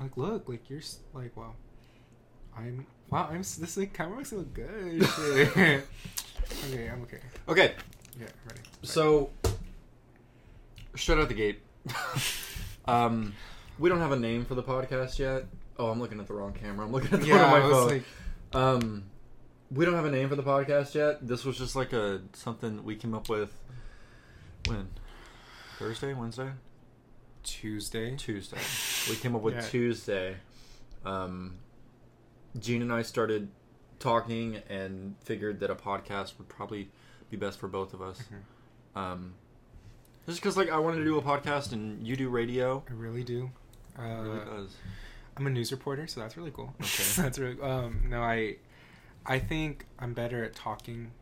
Like, look, like you're like, wow, I'm wow, I'm this like camera makes it look good. Okay, I'm okay. Okay, Yeah, ready. so straight out the gate, um, we don't have a name for the podcast yet. Oh, I'm looking at the wrong camera. I'm looking at the yeah, one on my phone. like, Um, we don't have a name for the podcast yet. This was just like a something we came up with. When Thursday, Wednesday, Tuesday. Tuesday. We came up with Yeah. Tuesday. Um, Gene and I started talking and figured that a podcast would probably be best for both of us. Mhm. Um, just because like I wanted to do a podcast and you do radio. I really do. Uh, It really does. I'm a news reporter, so that's really cool. Okay. that's really um no, I I think I'm better at talking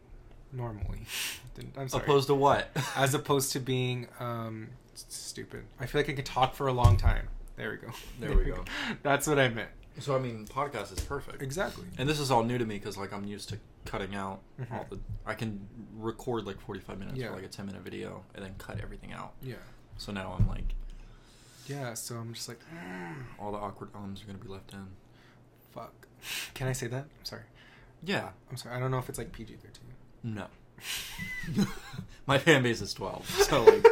normally. I'm sorry. Opposed to what? as opposed to being um stupid. I feel like I can talk for a long time. There we go. There we go. That's what I meant. so I mean, podcast is perfect. Exactly. And this is all new to me because like I'm used to cutting out Mhm. all the. I can record like 45 minutes Yeah. for like a 10 minute video and then cut everything out. Yeah. So now I'm like, Yeah, so I'm just like "Mm, all the awkward ums are gonna be left in. fuck. Can I say that? I'm sorry. Yeah. I'm sorry. I don't know if it's like PG thirteen. No. My fan base is 12, so like,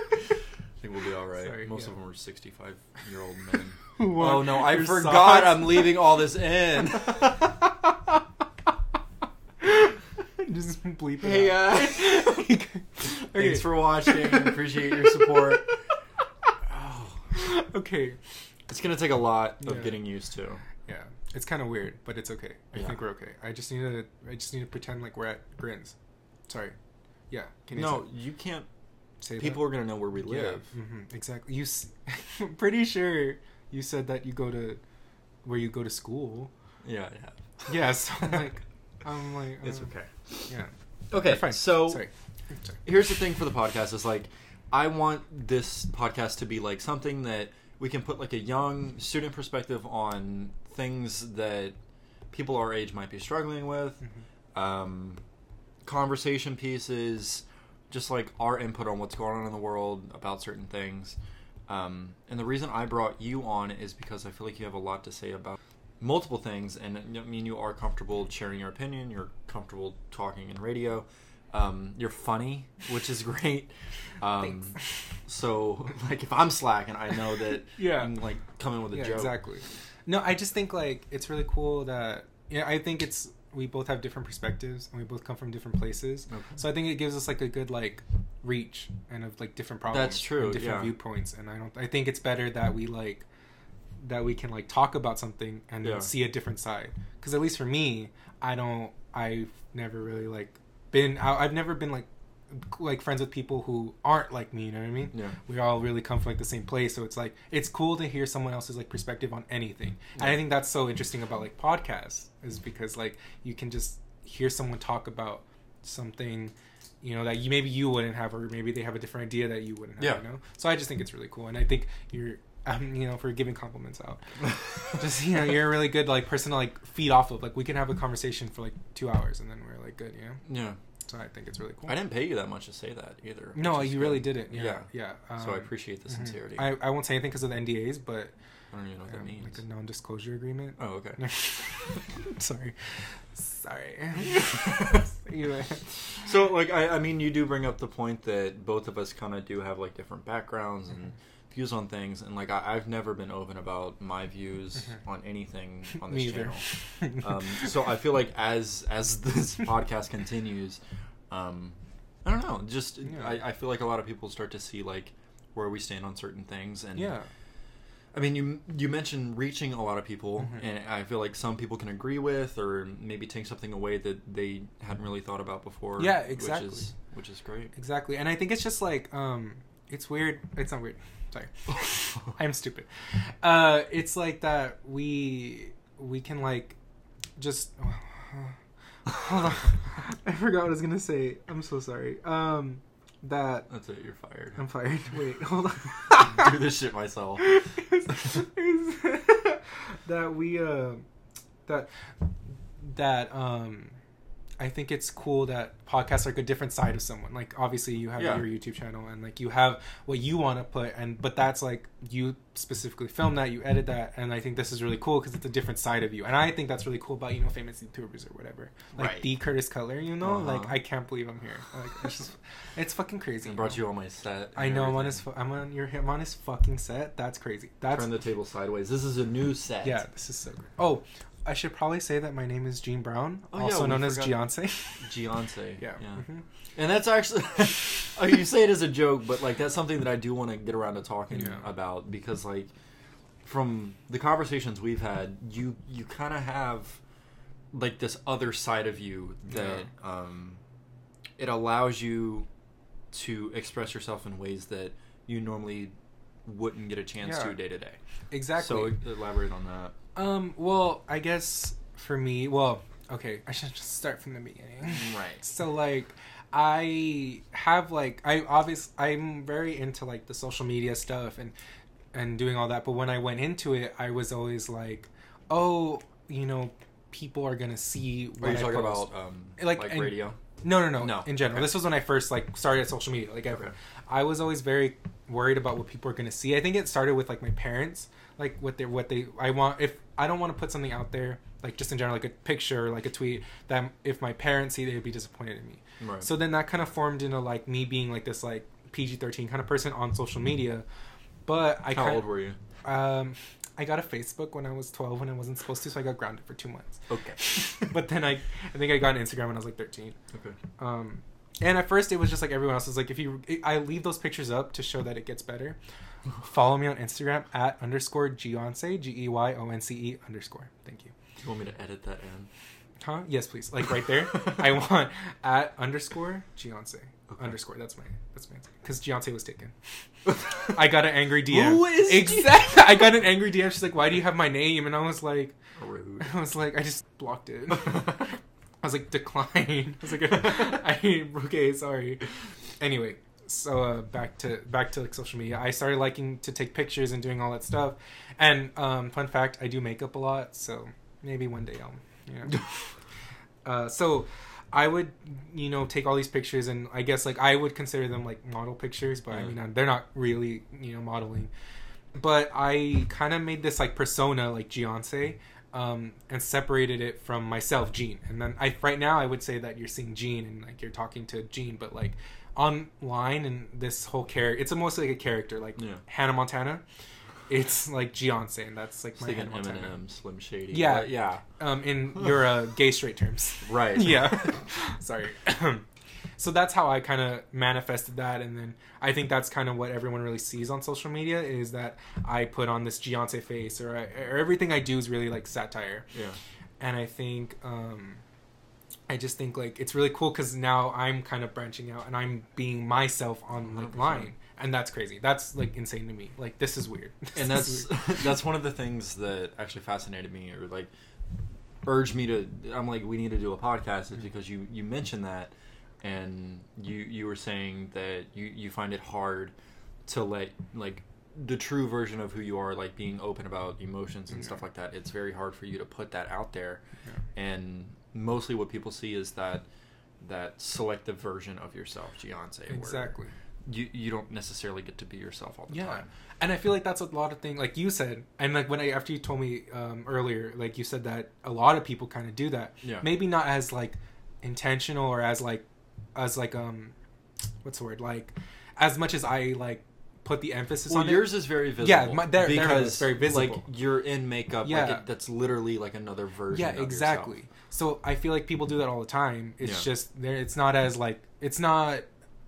think we'll be all right. Sorry, Most yeah. of them are 65 year old men. What? Oh no, I forgot. socks? I'm leaving all this in. just bleep it Hey out. Uh, guys. Okay. Thanks for watching. Appreciate your support. Oh, Okay. it's gonna take a lot of Yeah. getting used to. Yeah, it's kind of weird, but it's okay. I Yeah. think we're okay. I just need to. I just need to pretend like we're at Grins. Sorry. Yeah. Can you No, say, you can't. Say People are gonna know where we live. Yeah. hmm exactly. You. S- I'm pretty sure you said that you go to where you go to school. Yeah, yeah. Yeah. So I'm like, I'm like. It's uh, okay. Yeah. Okay, Fine. so sorry. Sorry. here's the thing for the podcast is like i want this podcast to be like something that we can put like a young student perspective on things that people our age might be struggling with Mhm. um, conversation pieces just like our input on what's going on in the world about certain things um, and the reason i brought you on is because i feel like you have a lot to say about multiple things and i mean you are comfortable sharing your opinion you're comfortable talking in radio um, you're funny which is great um, so like if i'm slacking i know that Yeah. can like come in with a yeah, joke exactly. No, I just think like it's really cool that yeah, I think it's we both have different perspectives and we both come from different places. Okay. So I think it gives us like a good like reach and of like different problems. That's true, And different yeah. viewpoints, and I don't. I think it's better that we like that we can like talk about something and Yeah. then see a different side. Because at least for me, I don't. I've never really like been. I, I've never been like like friends with people who aren't like me. You know what I mean? yeah. We all really come from like the same place so it's like it's cool to hear someone else's like perspective on anything. And i think that's so interesting about like podcasts is because like you can just hear someone talk about something you know that you maybe you wouldn't have or maybe they have a different idea that you wouldn't have Yeah. you know? So i just think it's really cool and i think you're um, you know for giving compliments out. Just you know you're a really good like person to like feed off of. Like we can have a conversation for like two hours and then we're like good you know? Yeah so i think it's really cool i didn't pay you that much to say that either no you really good. didn't yeah yeah, so i Um, appreciate the Mhm. sincerity I, I won't say anything because of the NDAs, but I don't even know what that um, means. like a non-disclosure agreement. oh, okay. Sorry, sorry. anyway, So, like, I, I mean, you do bring up the point that both of us kind of do have like different backgrounds and Mm-hmm. Views on things, and like, I, I've never been open about my views on anything on this channel. Um, so I feel like as as this podcast continues, um, I don't know, just Yeah. I, I feel like a lot of people start to see like where we stand on certain things, and yeah, I mean, you you mentioned reaching a lot of people, Mhm. and I feel like some people can agree with, or maybe take something away that they hadn't really thought about before. Yeah, exactly. Which is, which is great. exactly. And I think it's just like um, it's weird. It's not weird. Sorry, I'm stupid. Uh, it's like that we we can like just. Hold on, I forgot what I was gonna say. I'm so sorry. Um, that That's it. You're fired. I'm fired. Wait, hold on. do this shit myself. that we uh that that um I think it's cool that podcasts are like a different side of someone. Like obviously you have Yeah. your YouTube channel and like you have what you want to put and but that's like you specifically film that, you edit that and I think this is really cool because it's a different side of you. And I think that's really cool about, you know, famous YouTubers or whatever. Like Right. D Curtis Cutler, you know? Uh-huh. Like I can't believe I'm here. Like it's just it's fucking crazy. I brought you on my set. I know I'm on his I'm on your I'm on his fucking set. That's crazy. That's Turn the table sideways. This is a new set. yeah, this is so great. Oh, I should probably say that my name is Gene Brown, Oh, also we known as. Geyonce. Beyonce. yeah. Yeah. mhm. And that's actually, oh, you say it as a joke, but like that's something that I do want to get around to talking Yeah. about because like from the conversations we've had, you you kind of have like this other side of you that um, it allows you to express yourself in ways that you normally wouldn't get a chance Yeah. to day to day. Exactly. So elaborate on that. Um. Well, I guess for me, well, okay, I should just start from the beginning. Right. So like, I have like I obvious I'm very into like the social media stuff and and doing all that. But when I went into it, I was always like, oh, you know, people are gonna see. What Are you I talking post. about um, Like, like, and- radio? No, no, no, No. In general, Okay. this was when I first like started social media, like ever. Okay. I was always very worried about what people are going to see. I think it started with like my parents, like what they what they. I want if I don't want to put something out there, like just in general, like a picture, like a tweet that if my parents see, they would be disappointed in me. Right. So then that kind of formed into like me being like this like PG thirteen kind of person on social media. But I How kind old were you? um I got a Facebook when I was twelve when I wasn't supposed to, so I got grounded for two months. Okay. but then I I think I got an Instagram when I was like thirteen. Okay. Um, and at first it was just like everyone else was like, if you, I leave those pictures up to show that it gets better. Follow me on Instagram at underscore Geyonce, G E Y O N C E underscore. Thank you. Do you want me to edit that in? Huh? Yes, please. Like right there. I want at underscore Geyonce Okay. underscore. That's my that's my answer. because Geyonce was taken. I got an angry DM. Who is exactly? I got an angry DM. She's like, "Why do you have my name?" And I was like, Rude. I was like, I just blocked it. I was like, decline. I was like, I okay, sorry. Anyway, so uh, back to back to like social media. I started liking to take pictures and doing all that stuff. And um, fun fact, I do makeup a lot, so maybe one day I'll, you know. uh, so I would, you know, take all these pictures, and I guess like I would consider them like model pictures, but I Yeah. mean uh, they're not really, you know, modeling. But I kind of made this like persona, like Geyonce, um, and separated it from myself, Gene. And then I right now I would say that you're seeing Gene and like you're talking to Gene, but like online and this whole character, it's a mostly like a character, like Yeah. Hannah Montana. It's like Geyonce, and that's like my like Hannah an Montana. Eminem, Slim Shady. Yeah. Yeah. Um, in your uh, gay straight terms. Right. yeah. Sorry. so that's how I kind of manifested that, and then I think that's kind of what everyone really sees on social media is that I put on this Geyonce face, or, I, or everything I do is really like satire, Yeah. and I think um, I just think like it's really cool because now I'm kind of branching out and I'm being myself on like 100%. line, and that's crazy. That's like insane to me. Like this is weird. And This is that's weird. that's one of the things that actually fascinated me or like urged me to I'm like we need to do a podcast Mm-hmm. is because you you mentioned that and you you were saying that you you find it hard to let like the true version of who you are like being open about emotions and Yeah. stuff like that it's very hard for you to put that out there Yeah. and mostly what people see is that that selective version of yourself where exactly. you you don't necessarily get to be yourself all the yeah time and i feel like that's a lot of things like you said and like when i after you told me um, earlier like you said that a lot of people kind of do that Yeah. maybe not as like intentional or as like as like um what's the word like as much as i like put the emphasis Well, on yours it. is very visible. Yeah, my- it because very visible. Like you're in makeup. Yeah. Like it, that's literally like another version. yeah exactly yourself. So i feel like people do that all the time it's Yeah. just there it's not as like it's not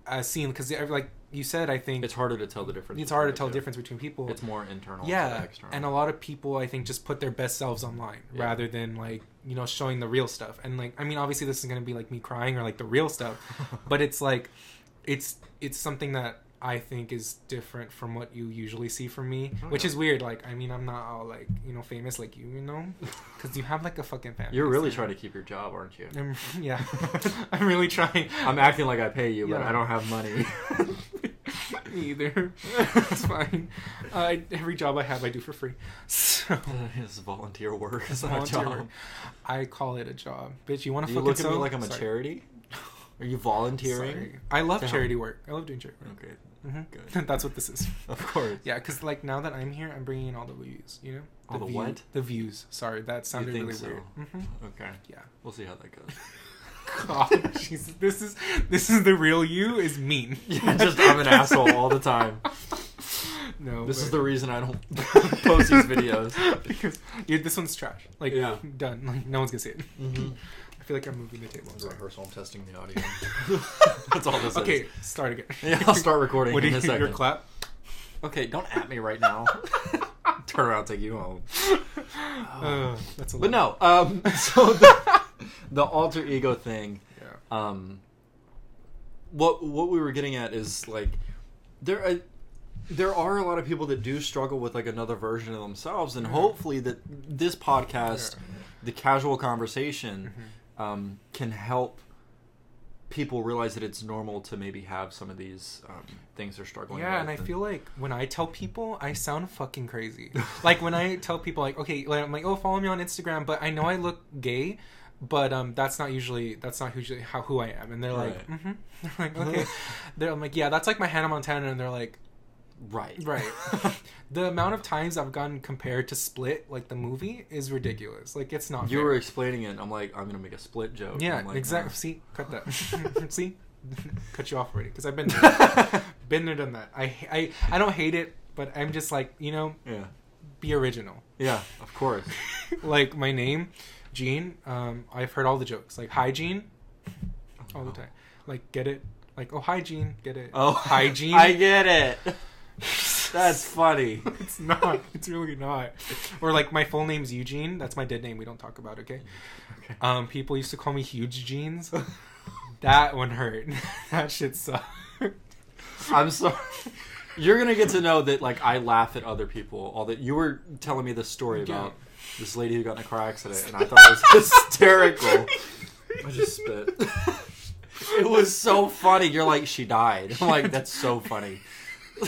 as seen because like you said i think It's harder to tell the difference. it's hard to tell the difference between people It's more internal. yeah external. and a lot of people i think just put their best selves online Yeah. rather than like you know showing the real stuff and like i mean obviously this is going to be like me crying or like the real stuff but it's like it's it's something that i think is different from what you usually see from me Oh, which yeah. is weird like i mean i'm not all like you know famous like you you know because you have like a fucking family You're really trying to keep your job, aren't you? I'm, yeah i'm really trying I'm acting like I pay you, but I don't have money. Me either. it's fine. Uh, every job I have, I do for free. So It's volunteer work. It's It's not a volunteer job. work. I call it a job. Bitch, you want to fucking look at me like I'm a charity? Are you volunteering? Sorry. I love To help. charity work. I love doing charity work. Okay, hmm good. That's what this is. Of course. Yeah, because like now that I'm here, I'm bringing in all the views. You know, All the view- what? The views. Sorry, that sounded really so? weird. hmm Okay, Yeah. we'll see how that goes. God, Jesus, this is this is the real you is mean. Yeah, just I'm an asshole all the time. No, This is the reason I don't post these videos. because yeah, this one's trash. Like Yeah. done. Like no one's gonna see it. Mm-hmm. I feel like I'm moving the table. I'm. Rehearsal. I'm testing the audio. That's all this Okay, is. start again. Yeah, I'll start recording What do in you a second. your clap? Okay, don't at me right now. Turn around, take you home. Uh, that's a But lot. no, um, so the, the alter ego thing. Yeah. um what what we were getting at is like there are there are a lot of people that do struggle with like another version of themselves and Mhm. hopefully that this podcast the casual conversation Mhm. Um, can help people realize that it's normal to maybe have some of these um, things they're struggling Yeah, with and I feel like when I tell people, I sound fucking crazy. like when I tell people, like, okay, like, I'm like, oh, follow me on Instagram, but I know I look gay, but um, that's not usually that's not usually how who I am, and they're like, mm-hmm. they're like, okay, they're I'm like, yeah, that's like my Hannah Montana, and they're like, right right. the amount of times I've gotten compared to Split, like the movie, is ridiculous. Like it's not. you fair. were explaining it and i'm like i'm gonna make a split joke Yeah, like, exactly. "No." See, cut that. See, cut you off already because I've been there. been there, done that. I, I, I don't hate it, but I'm just like you know, yeah be original. yeah of course like my name, Gene. Um, I've heard all the jokes. Like hi, Gene, all the time. Like get it. Like oh hi, Gene, get it. Oh, hygiene. I get it. That's funny. it's not. It's really not. Or like my full name's Eugene. That's my dead name. We don't talk about. Okay. Okay. Um, people used to call me Huge Jeans. that one hurt. that shit sucked. I'm sorry. You're gonna get to know that like I laugh at other people. All that you were telling me this story Yeah. about this lady who got in a car accident, and I thought it was hysterical. I just spit. It was so funny. You're like, she died. I'm like, that's so funny.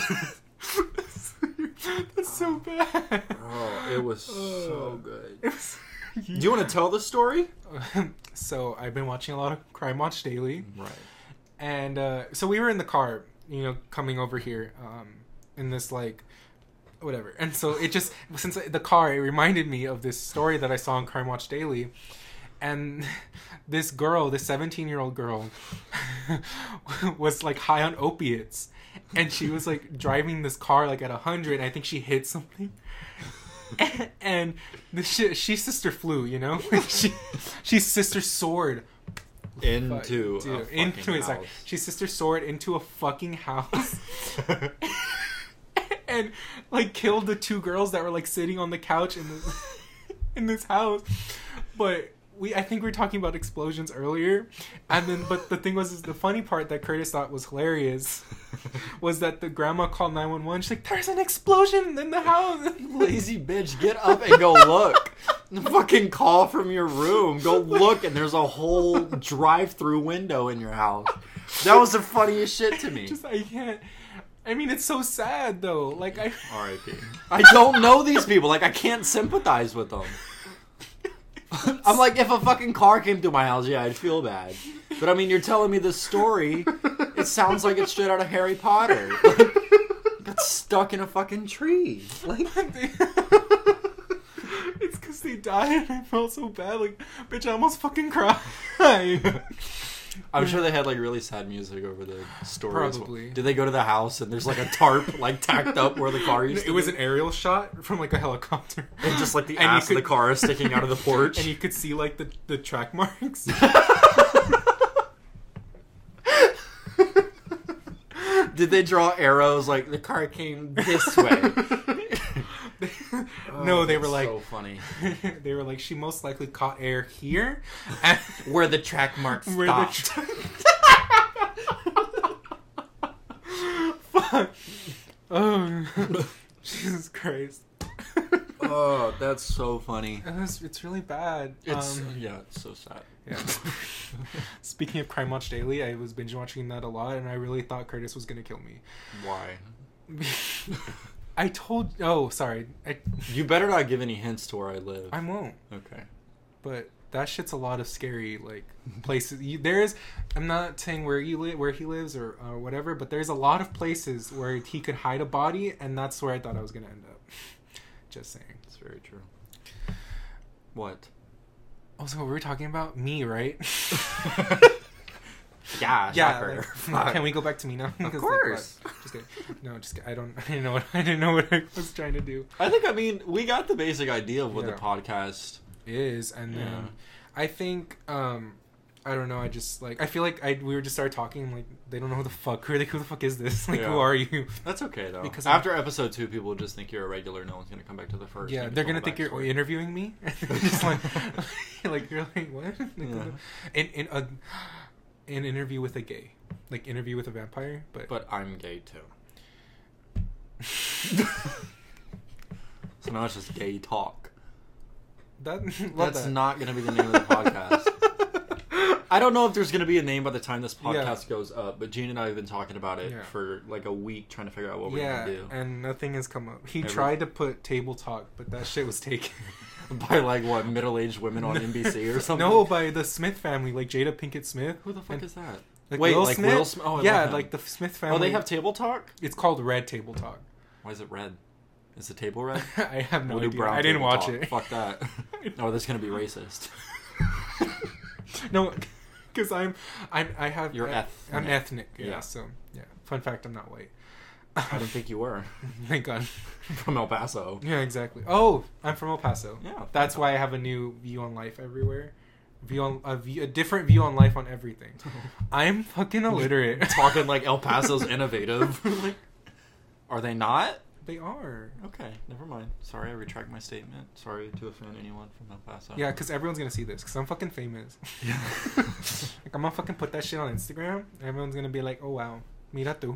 That's so bad. Oh, it was so good. It was- Do you want to tell the story? so I've been watching a lot of Crime Watch Daily, Right. and uh, so we were in the car, you know, coming over here, um, in this like, whatever. And so it just since the car, it reminded me of this story that I saw on Crime Watch Daily, and this girl, this seventeen-year-old girl, was like high on opiates, and she was like driving this car like at hundred. I think she hit something. and the shit, she sister flew, you know. she, she's sister soared Into Dude, a fucking into it. Sorry. house. She sister soared into a fucking house. and like killed the two girls that were like sitting on the couch in this in this house. But we I think we were talking about explosions earlier. And then but the thing was is the funny part that Curtis thought was hilarious was that the grandma called 911. She's like, There's an explosion in the house. Lazy bitch, get up and go look. Fucking call from your room. Go look, and there's a whole drive-through window in your house. That was the funniest shit to me. Just I can't I mean it's so sad though. Like I R.I.P. I don't know these people. Like I can't sympathize with them. I'm like, if a fucking car came through my house, yeah, I'd feel bad. But I mean, you're telling me this story. It sounds like it's straight out of Harry Potter. Like, got stuck in a fucking tree. Like, it's because they died and I felt so bad. Like, bitch, I almost fucking cried. I'm sure they had like really sad music over the story. Probably. Did they go to the house and there's like a tarp like tacked up where the car used to it was be? an aerial shot from like a helicopter. and just like the And ass of the car is sticking out of the porch. and you could see like the, the track marks. Did they draw arrows like the car came this way? no, they were like so funny. they were like she most likely caught air here, Where the track mark stopped. tra- Fuck. Oh, Jesus Christ. oh, that's so funny. It's, it's really bad. It's Um, yeah, it's so sad. Yeah. Speaking of Crime Watch Daily, I was binge watching that a lot, and I really thought Curtis was gonna kill me. Why? I told. Oh, sorry. I You better not give any hints to where I live. I won't. okay. But that shit's a lot of scary like places. You, there's. I'm not saying where you live, where he lives, or uh, whatever. But there's a lot of places where he could hide a body, and that's where I thought I was gonna end up. Just saying. It's very true. What? Also, we were talking about me, right? yeah, yeah. like, can we go back to me now? Of like, course. what? just kidding. No, just kidding. I don't. I didn't know what. I didn't know what I was trying to do. I think I mean we got the basic idea of what the podcast. Is and then I think um I don't know. I just like I feel like I we were just started talking like they don't know who the fuck who are they, who the fuck is this like Yeah. who are you? That's okay though. Because Because I'm- after episode two, people just think you're a regular. No one's gonna come back to the first. yeah, they're gonna think you're backstory. interviewing me. just like like you're like what? Like, Yeah. In in a an interview with a gay, like interview with a vampire, but, But I'm gay too. So now it's just gay talk. that That's that. not gonna be the name of the podcast. I don't know if there's gonna be a name by the time this Yeah. podcast goes up, but Gene and I have been talking about it Yeah. for like a week, trying to figure out what we're yeah, gonna do. and nothing has come up. He Every- tried to put table talk, but that shit was taken. By like what middle-aged women on NBC or something. No, by the Smith family, like Jada Pinkett Smith. who the fuck And- is that? Like Wait, Will like Smith? Will Smith? Oh, I yeah, like the Smith family. Oh, they have table talk. It's called Red Table Talk. Why is it red? Is the table red? I have no We'll idea. I didn't watch talk. it. Fuck that. No, that's gonna be racist. no, because I'm, I'm, I have. You're I- ethnic. I'm ethnic. Yeah, Yeah. So yeah. Fun fact: I'm not white. I didn't think you were Thank God. from El Paso. Yeah, exactly. Oh, I'm from El Paso. Yeah, That's why I have a new view on life everywhere. View on a, view, a different view on life on everything. I'm fucking illiterate. Talking like El Paso's innovative. Like, Are they not? they are. Okay, never mind. Sorry, I retract my statement. Sorry to offend anyone from El Paso. Yeah, because everyone's gonna see this. Because I'm fucking famous. Yeah. like I'm gonna fucking put that shit on Instagram. Everyone's gonna be like, "Oh wow, mira tú."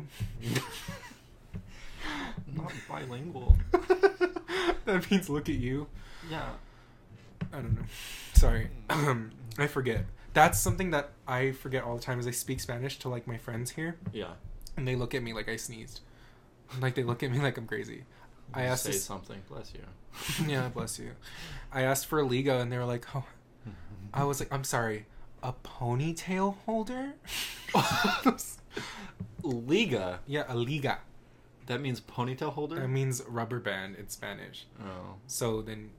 Not bilingual. that means look at you. Yeah. I don't know. Sorry. Um, I forget. That's something that I forget all the time. Is I speak Spanish to like my friends here, Yeah. and they look at me like I sneezed. Like they look at me like I'm crazy. I asked say this- something. Bless you. yeah, bless you. I asked for a Liga, and they were like, "Oh." I was like, "I'm sorry, a ponytail holder." Liga. yeah, a Liga. That means ponytail holder. That means rubber band in Spanish. oh. So then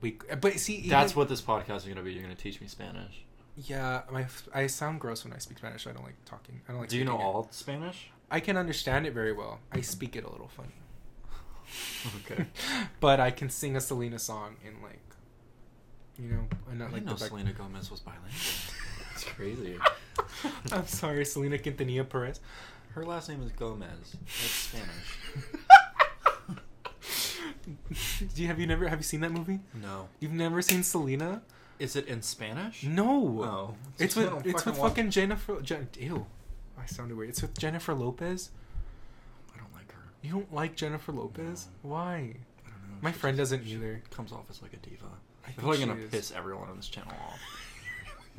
we, but see, even, That's what this podcast is gonna be. You're gonna teach me Spanish. Yeah, my I sound gross when I speak Spanish. I don't like talking. I don't like. Do you know it. all Spanish? I can understand it very well. I speak it a little funny. Okay. but I can sing a Selena song in like, you know, and I not didn't like know back- Selena Gomez was bilingual. It's crazy. I'm sorry, Selena Quintanilla Perez. Her last name is Gomez. That's Spanish. Do you have you never have you seen that movie? No. You've never seen Selena? Is it in Spanish? No. Oh. It's with it's with watch- fucking Jennifer. Jen, ew, I sounded weird. It's with Jennifer Lopez. I don't like her. You don't like Jennifer Lopez? Why? I don't know. My She friend doesn't either. Comes off as like a diva. I I think feel like I'm gonna is. piss everyone on this channel off.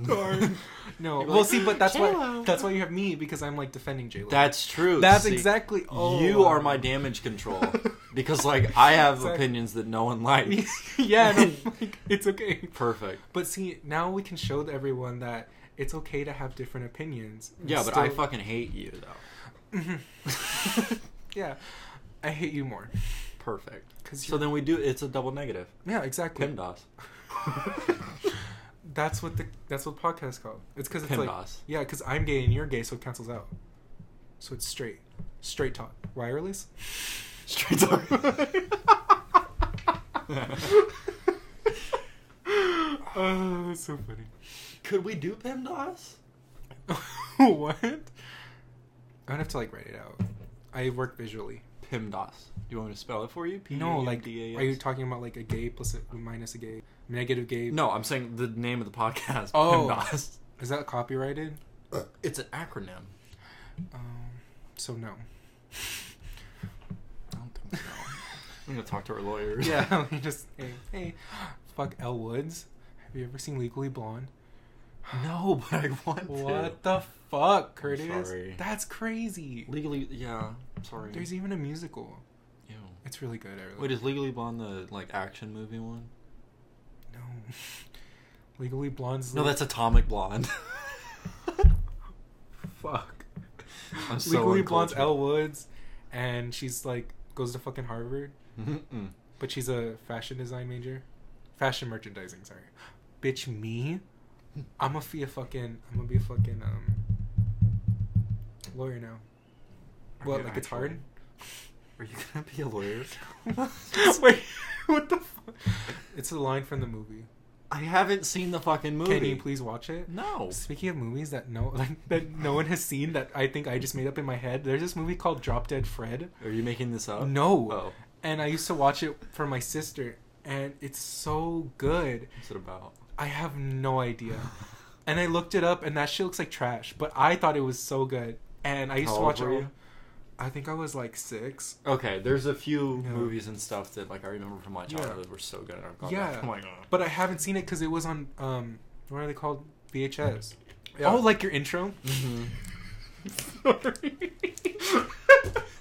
Darn. no, You're well, see, but that's why "J-Lo." that's why you have me because I'm like defending J Lo. That's true. that's See, exactly. Oh, you wow. are my damage control because like I have Exactly. opinions that no one likes. yeah, no, like, it's okay. Perfect. But see, now we can show everyone that it's okay to have different opinions. Yeah, but I fucking hate you though. Yeah, I hate you more. Perfect. Cause So then we do. It's a double negative. yeah, exactly. PIMDOS. That's what the that's what the podcast is called. It's because it's like yeah, because I'm gay and you're gay, so it cancels out. So it's straight, straight talk, wireless. Straight talk. oh, that's so funny. Could we do PIMDOS? what? I'd have to like write it out. I work visually. PIMDOS. Do you want me to spell it for you? No, like, are you talking about like a gay plus a minus a gay, negative gay? No, I'm saying the name of the podcast. Oh. PIMDOS. Is that copyrighted? It's an acronym. Um, so no. I don't think so. I'm gonna talk to our lawyers. Yeah, just hey, hey, fuck Elle Woods. Have you ever seen Legally Blonde? No, but I want to. What the fuck, Curtis? That's crazy. Legally, yeah. Sorry. There's even a musical. Ew. It's really good. I really Wait, is Legally Blonde the like action movie one? no. Legally Blonde's No, like- that's Atomic Blonde. fuck. I'm so Legally Blonde's. Elle Woods, and she's like goes to fucking Harvard, Mm-mm. but she's a fashion design major, fashion merchandising. Sorry, bitch me. I'm gonna be a fucking. I'm gonna be a fucking um lawyer now. Are What? you Like it's hard. Are you gonna be a lawyer? Wait, what the? Fuck? It's a line from the movie. I haven't seen the fucking movie. Can you please watch it? No. Speaking of movies that no like that no one has seen that I think I just made up in my head, there's this movie called Drop Dead Fred. Are you making this up? No. Oh, And I used to watch it for my sister and it's so good. what's it about? I have no idea. and I looked it up and that shit looks like trash, but I thought it was so good. And I used How to watch it. Were all- you? I think I was like 6. Okay, there's a few Yeah. movies and stuff that like I remember from my Yeah. childhood were so good. And I've gone Yeah. back. Oh my god. But I haven't seen it cuz it was on um what are they called? VHS. Yeah. Oh, like your intro? Mhm. Sorry.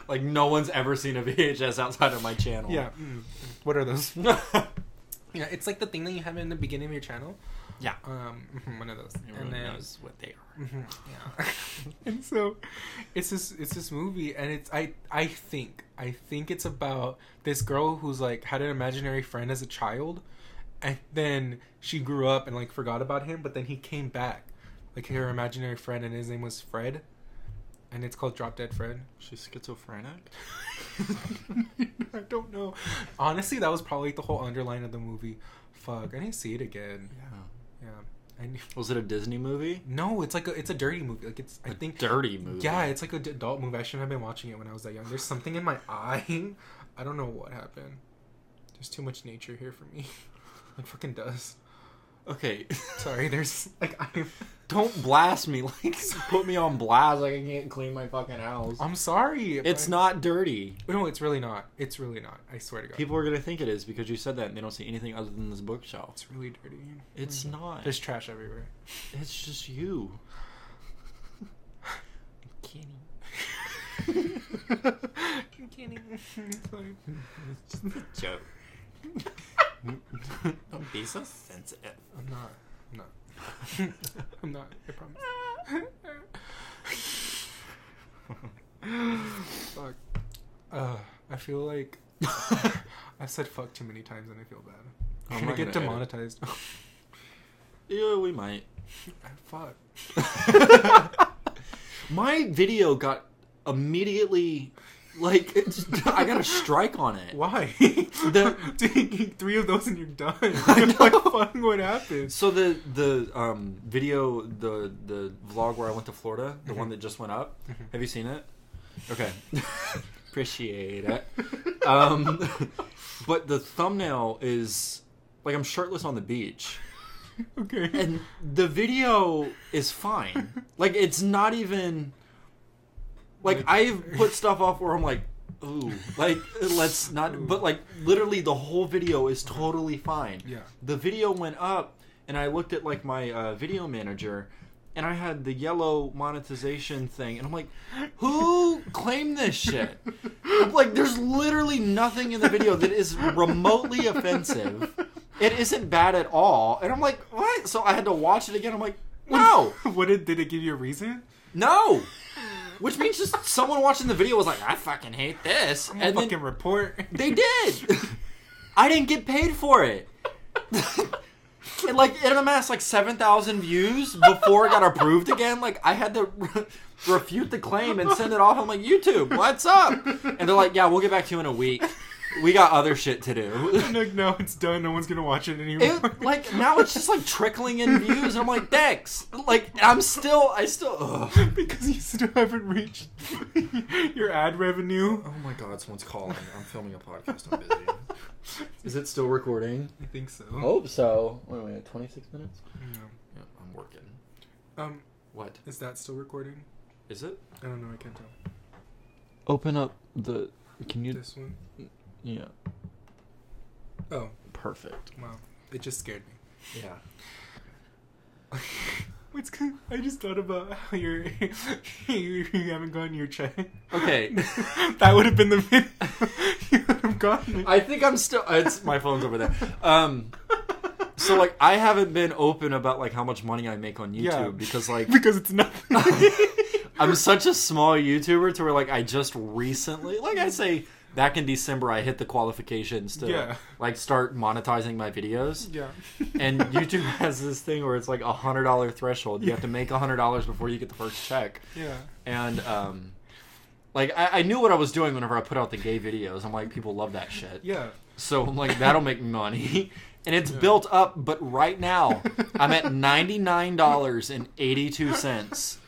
Like no one's ever seen a VHS outside of my channel. Yeah. mm. What are those? Yeah, it's like the thing that you have in the beginning of your channel. Yeah. Um, mhm, one of those. Everyone and then, knows what they are. Mhm, yeah. and so, it's this it's this movie, and it's I I think I think it's about this girl who's like had an imaginary friend as a child, and then she grew up and like forgot about him, but then he came back, like her imaginary friend, and his name was Fred, and it's called Drop Dead Fred. She's schizophrenic. I don't know. Honestly, that was probably the whole underline of the movie. Fuck, I need to see it again. Yeah. Yeah, I knew. Was it a Disney movie? No, it's like a it's a dirty movie. Like it's I A think dirty movie. yeah, it's like a d- adult movie. I shouldn't have been watching it when I was that young. There's something in my eye. I don't know what happened. There's too much nature here for me. Like fucking does. Okay. Sorry, there's like I'm Don't blast me. Like put me on blast. Like I can't clean my fucking house. I'm sorry. It's I- not dirty. No, it's really not. It's really not. I swear to God. People are gonna think it is because you said that and they don't see anything other than this bookshelf. It's really dirty. It's mm-hmm. not. There's trash everywhere. It's just you. I'm kidding. It's fine. It's just a joke. don't be so sensitive. I'm not. I'm not. I'm not. I promise. fuck. Uh, I feel like I've said fuck too many times and I feel bad. I'm I'm gonna get gonna demonetized. yeah, we might. fuck. My video got immediately like I got a strike on it. Why? The- Dude, three of those and you're done. Like, fuck, what happened? So the the um video the the vlog where I went to Florida, the one that just went up. Have you seen it? Okay. Appreciate it. Um but the thumbnail is like I'm shirtless on the beach. Okay. And the video is fine. Like it's not even like I've put stuff off where I'm like, ooh, like let's not. But like literally, the whole video is totally fine. Yeah. The video went up, and I looked at like my uh, video manager, and I had the yellow monetization thing, and I'm like, who claimed this shit? I'm like, there's literally nothing in the video that is remotely offensive. It isn't bad at all, and I'm like, what? So I had to watch it again. I'm like, no, what did did it give you a reason? no. Which means just someone watching the video was like, I fucking hate this, and then fucking report. they did. I didn't get paid for it. and like it amassed like seven thousand views before it got approved again. Like I had to re- refute the claim and send it off. I'm like, YouTube, what's up? And they're like, Yeah, we'll get back to you in a week. We got other shit to do. like no, it's done. No one's gonna watch it anymore. It, like now it's just like trickling in views. And I'm like, thanks. Like I'm still, I still. Ugh. because you still haven't reached your ad revenue. Oh my god, someone's calling. I'm filming a podcast. I'm busy. Is it still recording? I think so. I Hope so. Wait, wait, 26 minutes? Yeah. Yeah, I'm working. Um, What? is that still recording? Is it? I don't know. I can't tell. Open up the. Can you? This one. Yeah. Oh, Perfect. wow. It just scared me. Yeah. What's good? I just thought about how you're you, you haven't gotten your check. Okay. that would have been the video. you would have gotten it. I think I'm still. It's my phone's over there. Um, so like I haven't been open about like how much money I make on YouTube Yeah. because like because it's nothing. I'm such a small YouTuber to where like I just recently, like I say, back in December, I hit the qualifications to Yeah. like start monetizing my videos. yeah. And YouTube has this thing where it's like a hundred dollar threshold. You have to make a hundred dollars before you get the first check. Yeah. And um, like I, I knew what I was doing whenever I put out the gay videos. I'm like, people love that shit. Yeah. So I'm like, that'll make me money. And it's Yeah. built up, but right now I'm at ninety nine dollars and eighty two cents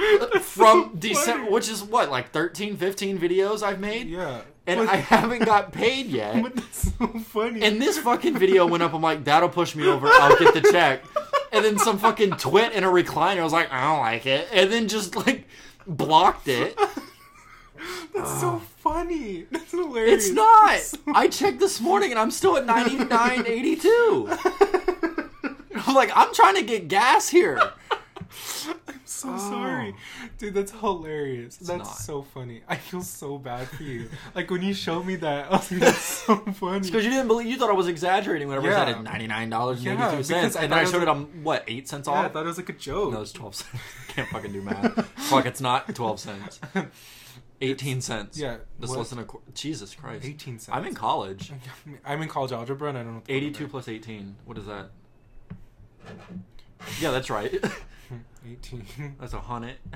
from December, funny. which is what like 13, 15 videos I've made, Yeah. and but, I haven't got paid yet. But that's so funny. And this fucking video went up. I'm like, that'll push me over. I'll get the check. And then some fucking twit in a recliner was like, I don't like it, and then just like blocked it. that's so funny. That's hilarious. It's not. So- I checked this morning and I'm still at 99.82. I'm like, I'm trying to get gas here. I'm so sorry, oh. dude. That's hilarious. that's not. so funny. I feel so bad for you. like when you showed me that, I was like, "That's so funny." Because you didn't believe, you thought I was exaggerating whenever I said Yeah. it ninety nine dollars and eighty two cents, and then I showed it on what eight cents yeah, I thought it was like a joke. no, it's twelve cents. Can't fucking do math. Fuck, it's not twelve cents. Eighteen cents. Yeah, what? less than a qu- Jesus Christ. 18 cents. I'm in college. I'm in college algebra, and I don't know. What the fuck Eighty two plus eighteen. What is that? Yeah, that's right. I'm at. 18. That's a hundred.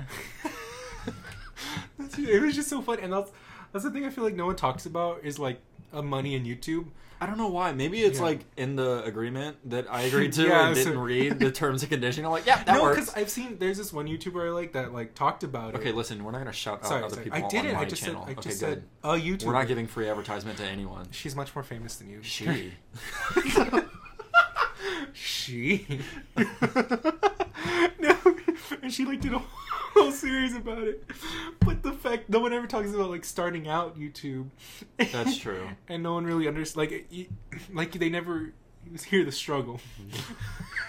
That's- it was just so fun, and that's that's the thing I feel like no one talks about is like uh, money in YouTube. I don't know why. Maybe it's Yeah. like in the agreement that I agreed to Yeah, and so- didn't read the terms and conditions. I'm like, yeah, that no, works. because I've seen there's this one YouTuber I like that like talked about it. Okay, listen, we're not gonna shout out sorry, other sorry. people I didn't. on my I just channel. said. I okay, just good. said a YouTuber. We're not giving free advertisement to anyone. She's much more famous than you. She. she. no, and she like did a whole series about it. But the fact no one ever talks about like starting out YouTube. That's true. and no one really understands. Like, it- like they never hear the struggle.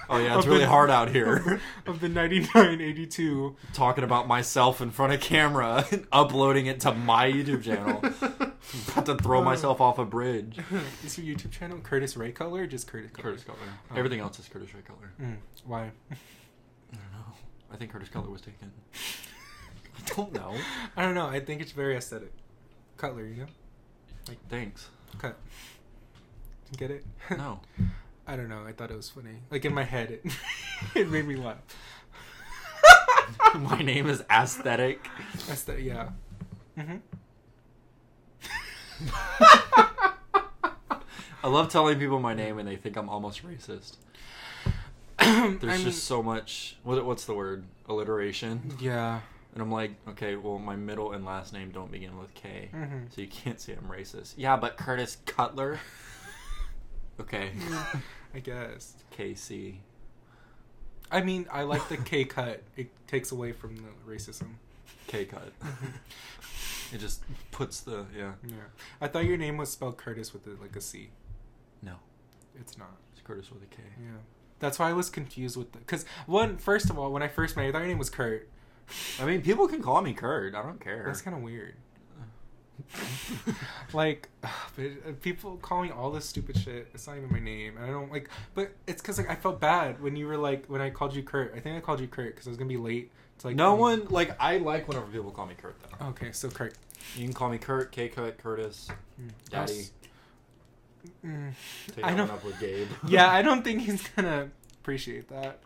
Oh yeah, it's really the- hard out here. of the 9982. Talking about myself in front of camera and uploading it to my YouTube channel. About to throw myself off a bridge. Is your YouTube channel Curtis Ray Color or just Curtis Color? Curtis Cutler. Oh. Everything else is Curtis Ray Color. Mm, why? I don't know. I think Curtis Cutler was taken. I don't know. I don't know. I think it's very aesthetic. Cutler, you know? Like thanks. Cut. Get it? No. I don't know. I thought it was funny. Like in my head, it, it made me laugh. my name is Aesthetic. Aesthetic, yeah. Mm-hmm. I love telling people my name and they think I'm almost racist. There's I mean, just so much. What, what's the word? Alliteration. yeah. And I'm like, okay, well, my middle and last name don't begin with K, hmm so you can't say I'm racist. Yeah, but Curtis Cutler. Okay, I guess. KC. I mean, I like the K cut. It takes away from the racism. K cut. it just puts the yeah. Yeah. I thought your name was spelled Curtis with a, like a C. No, It's not. it's Curtis with a K. Yeah. That's why I was confused with the. Because, one, first of all, when I first met you, I thought your name was Kurt. I mean, people can call me Kurt. I don't care. That's kind of weird. like, but uh, people call me all this stupid shit. It's not even my name, and I don't like. But it's because like I felt bad when you were like when I called you Kurt. I think I called you Kurt because I was gonna be late. To, like no one like I like whenever people call me Kurt though. Okay, so Kurt. You can call me Kurt, K Cut, Curtis, Mm. Daddy. Mm. Take I that know. one up with Gabe. Yeah, I don't think he's gonna appreciate that.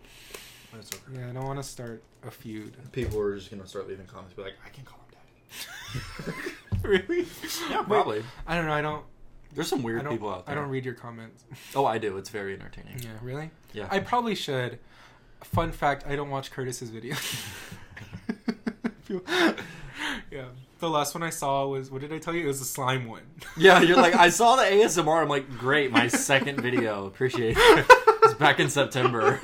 That's okay. Yeah, I don't want to start a feud. People are just gonna start leaving comments, be like, I can call him Daddy. really? yeah, Wait, probably. I don't know. I don't. There's some weird people out there. I don't read your comments. Oh, I do. It's very entertaining. Yeah, really? Yeah. I probably should. Fun fact: I don't watch Curtis's videos. yeah, the last one I saw was what did I tell you? It was the slime one. yeah, you're like, I saw the ASMR. I'm like, great, my second video. Appreciate it. It's back in September.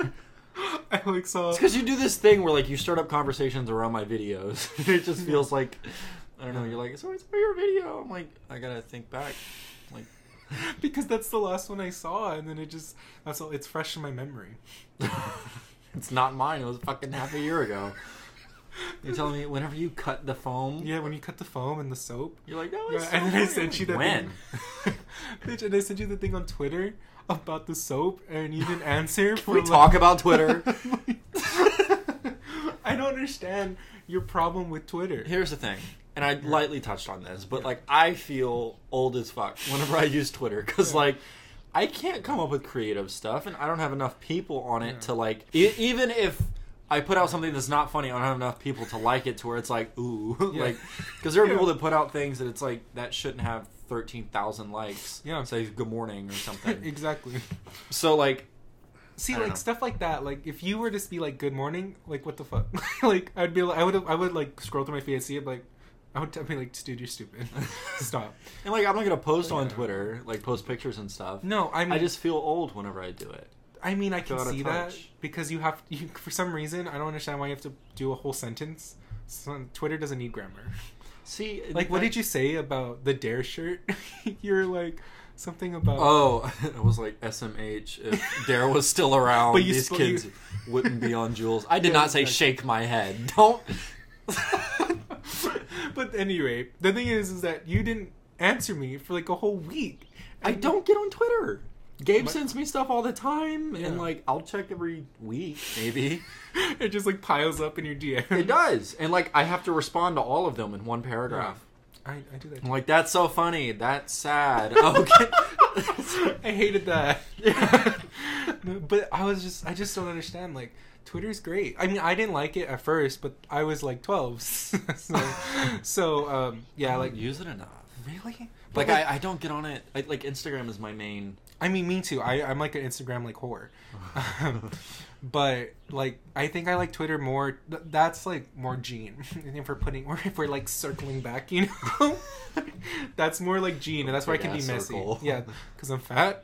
I like saw. It's because you do this thing where like you start up conversations around my videos. it just feels like I don't know. You're like, so it's for your video. I'm like, I gotta think back. Like, because that's the last one I saw, and then it just that's all. It's fresh in my memory. It's not mine. It was fucking half a year ago. You're telling me whenever you cut the foam, Yeah, when you cut the foam and the soap. you're like, no, Yeah, it's and so then I sent you that when. thing. Bitch, and I sent you the thing on Twitter about the soap, and you didn't answer. Can we talk about Twitter? I don't understand your problem with Twitter. Here's the thing, and I lightly touched on this, but like I feel old as fuck whenever I use Twitter because Yeah. like I can't come up with creative stuff, and I don't have enough people on it Yeah. to like e- even if. I put out something that's not funny. I don't have enough people to like it to where it's like ooh, Yeah. like because there are Yeah. people that put out things that it's like that shouldn't have thirteen thousand likes. Yeah. say good morning or something. exactly. so like See, like know. stuff like that. Like if you were to be like "Good morning," like what the fuck? like I'd be like, I would, I would like scroll through my feed and see it. Like I would be like, dude, you're stupid. Stop. and like I'm not gonna post on Twitter like post pictures and stuff. No, I mean, I just feel old whenever I do it. I mean, I can Go out of see that because you have you, for some reason I don't understand why you have to do a whole sentence. So, Twitter doesn't need grammar. See, Like, what did you say about the Dare shirt? You're like something about. Oh, it was like SMH. If Dare was still around, But these sp- kids you- wouldn't be on Juuls. I did Yeah, not say shake my head. Don't. but anyway, the thing is, is that you didn't answer me for like a whole week. I don't get on Twitter. Gabe My- sends me stuff all the time, and like I'll check every week, maybe. It just like piles up in your DM. it does, and like I have to respond to all of them in one paragraph. I, I do that. I'm like, that's so funny. That's sad. Okay. I hated that. No, but I was just I just don't understand. Like Twitter's great. I mean, I didn't like it at first, but I was like twelve. so, so um, yeah, like use it enough. really. Like I, I don't get on it. I, like Instagram is my main. I mean, me too. I, I'm like an Instagram like whore. Um, but like, I think I like Twitter more. Th- that's like more Gene. if we're putting, or if we're like circling back, you know, that's more like Gene, and that's where I can be Big-ass messy. circle. Yeah, because I'm fat.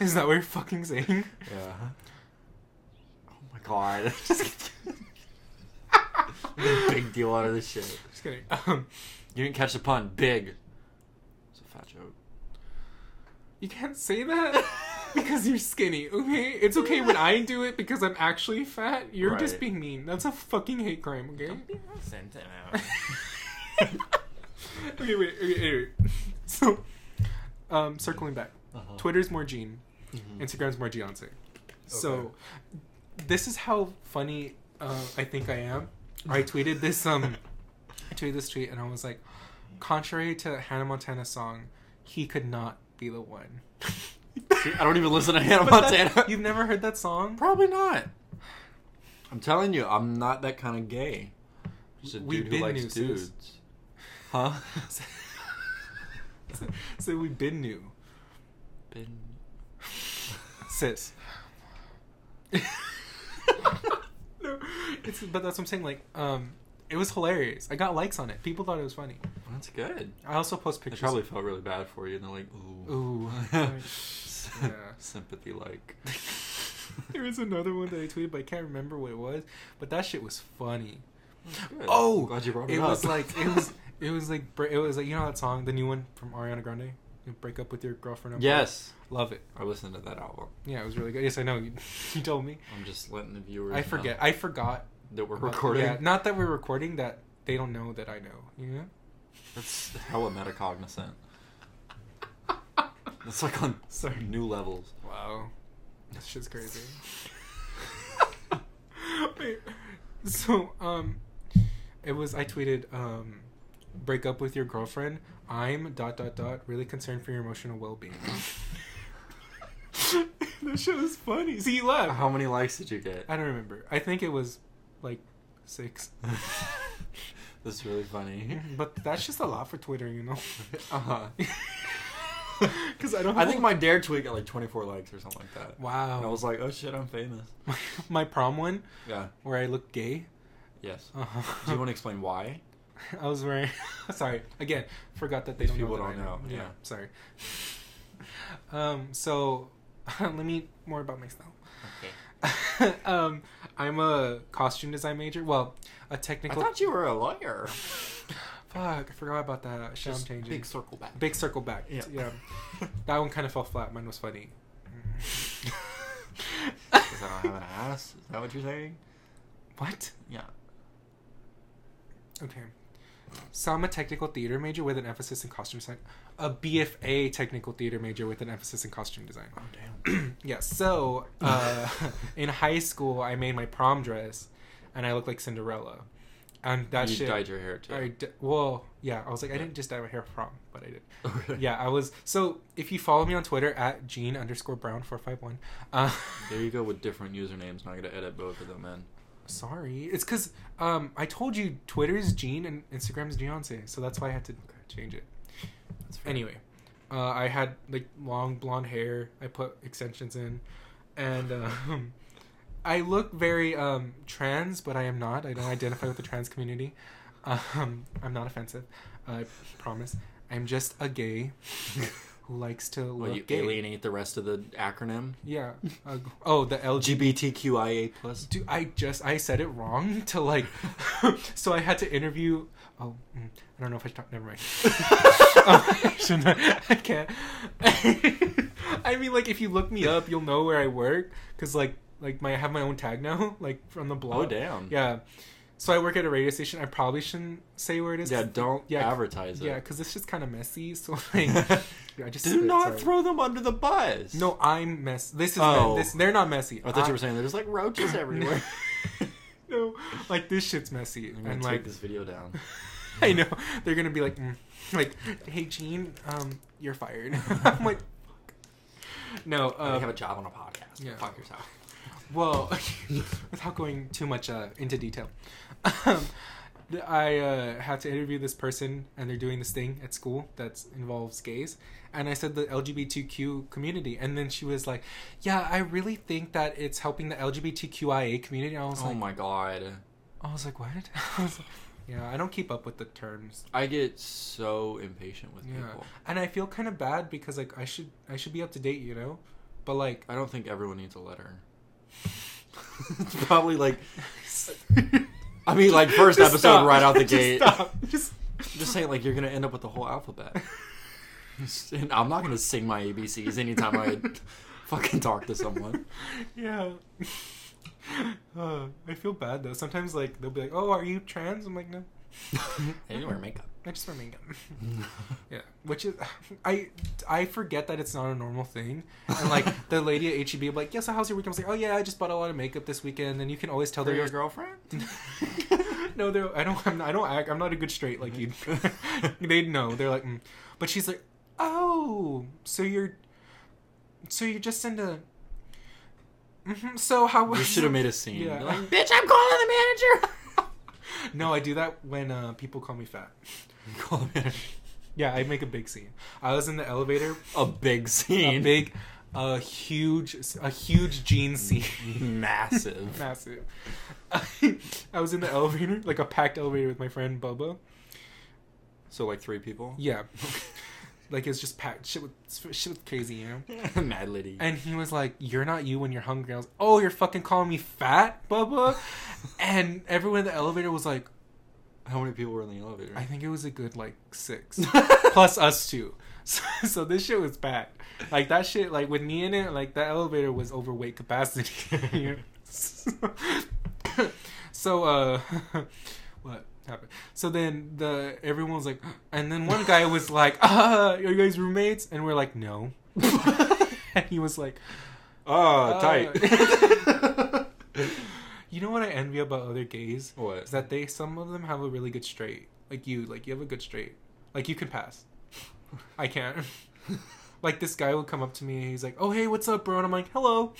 Is that what you're fucking saying? Yeah. Oh my god. Big deal out of this shit. Just kidding. Um, You didn't catch the pun. Big. It's a fat joke. You can't say that because you're skinny. Okay, it's okay when I do it because I'm actually fat. You're just being mean. That's a fucking hate crime. Okay. Sent it out. okay, wait, okay, anyway. So, um, circling back, Uh-huh. Twitter's more Gene, Mhm. Instagram's more Beyonce. So, this is how funny uh, I think I am. I tweeted this um, I tweeted this tweet and I was like, contrary to Hannah Montana's song, he could not be the one. See, I don't even listen to Hannah But that- Montana. you've never heard that song? Probably not. I'm telling you, I'm not that kind of gay. Just a We've dude been who likes new, dudes. Huh? so we've been new, Been... sis. no, it's but that's what I'm saying. Like, um, it was hilarious. I got likes on it. People thought it was funny. That's good. I also post They pictures. probably felt really bad for you, and they're like, ooh. Ooh. Yeah. Sympathy like. there was another one that I tweeted, but I can't remember what it was. But that shit was funny. Good. Oh, glad you brought it, it up. was like it was it was like bre- it was like you know that song, the new one from Ariana Grande, you break up with your girlfriend. I'm Yes. love it. I listened to that album. Yeah, it was really good. Yes, I know. You, you told me. I'm just letting the viewers. I forget. know I forgot that we're about- recording. Yeah, not that we're recording. That they don't know that I know. You know. That's hella metacognizant. That's like on Sorry. new levels. Wow, that shit's crazy. Wait, so um, it was I tweeted um, break up with your girlfriend. I'm dot dot dot really concerned for your emotional well being. that shit was funny. See, you laughed. How many likes did you get? I don't remember. I think it was like six. That's really funny. but that's just a lot for Twitter, you know. Uh huh. Because I don't. I think my Dare tweet got like 24 likes or something like that. wow. And I was like, oh shit, I'm famous. my prom one Yeah. where I look gay. Yes. Uh-huh. Do you want to explain why? I was wearing. sorry, again, forgot that they These don't people know. that don't know, Yeah, yeah. sorry. um. So, let me more about myself. Okay. um, I'm a costume design major. Well, a I technical. thought you were a lawyer. Fuck, I forgot about that. Shit, I'm changing. Big circle back. Big circle back. Yeah. Yeah. that one kind of fell flat. Mine was funny. because I don't have an ass. Is that what you're saying? What? Yeah. Okay. So I'm a technical theater major with an emphasis in costume design. A BFA technical theater major with an emphasis in costume design. Oh damn. yeah. So uh, in high school, I made my prom dress, and I looked like Cinderella. And that you shit. dyed your hair too. I well, yeah. I was like, I didn't just dye my hair for prom, but I did. Really? Yeah, I was. So if you follow me on Twitter at Gene underscore Brown four five one, uh, There you go with different usernames. Not gonna edit both of them in. sorry, it's because um I told you Twitter's Gene and Instagram's Beyonce, so that's why I had to change it. Anyway, uh, I had like long blonde hair. I put extensions in, and um, I look very um, trans, but I am not. I don't identify with the trans community. Um, I'm not offensive. I promise. I'm just a gay who likes to look Well, you gay. alienate the rest of the acronym. Yeah. Uh, oh, the LGBTQIA plus. Dude, I just I said it wrong to like, so I had to interview. Oh, mm, I don't know if I should talk. Never mind. oh, I. I can't. I mean, like, if you look me up, you'll know where I work because, like, like my I have my own tag now, like from the blog. Oh damn. Yeah. So I work at a radio station. I probably shouldn't say where it is. Yeah. Don't Yeah, advertise it. Yeah, because it's just kind of messy. So like, I just Do not sorry. throw them under the bus. No, I'm mess. This is Oh. this. They're not messy. I thought I- you were saying there's like roaches everywhere. no, like this shit's messy, I'm gonna and take like this video down. I know they're gonna be like, mm, like, hey Gene, um, you're fired. I'm like, fuck. no, I uh, have a job on a podcast. yeah. Fuck yourself. Well, without going too much uh, into detail, um, I uh, had to interview this person, and they're doing this thing at school that involves gays. And I said the LGBTQ community, and then she was like, "Yeah, I really think that it's helping the LGBTQIA community." I was Oh like, my god. I was like, what? I was like, yeah, I don't keep up with the terms. I get so impatient with Yeah, people. and I feel kind of bad because like I should I should be up to date, you know, but like I don't think everyone needs a letter. it's probably like I mean like first Just episode stop. right out the Just gate. stop. Just Just saying like you're gonna end up with the whole alphabet. And I'm not gonna sing my ABCs anytime I fucking talk to someone. yeah. Uh, I feel bad though. Sometimes like they'll be like, "Oh, are you trans?" I'm like, "No, They didn't wear makeup. I just wear makeup." yeah, which is I I forget that it's not a normal thing. And like the lady at HEB like, "Yeah, so how's your weekend?" I was like, "Oh yeah, I just bought a lot of makeup this weekend." And you can always tell They're they're your girlfriend? no, they're. I don't. I'm, I don't act. I'm not a good straight like you. they know. They're like, mm. but she's like, oh, so you're, so you're just into. hmm so how? You should have made a scene. Yeah. Like, Bitch, I'm calling the manager. No, I do that when uh, people call me fat. Call manager. Yeah, I make a big scene. I was in the elevator. A big A scene. big, a huge, a huge jean scene. Massive. Massive. I was in the elevator, like a packed elevator with my friend Bubba. So like three people? Yeah. Like it's just packed. Shit was shit was crazy, you know. Mad lady. And he was like, "You're not you when you're hungry." I was, "Oh, you're fucking calling me fat, Bubba?" and everyone in the elevator was like, How many people were in the elevator? "I think it was a good like six, plus us two. So, so this shit was bad. Like that shit, like with me in it, like that elevator was overweight capacity. so uh, happened? So then the everyone was like, and then one guy was like, "Ah, are you guys roommates?" And we're like, "No." and he was like, Oh, Uh, tight. You know what I envy about other gays? what? Is that they some of them have a really good straight. Like you, like you have a good straight. Like you can pass. I can't. like this guy will come up to me and he's like, "Oh hey, what's up, bro?" And I'm like, "Hello."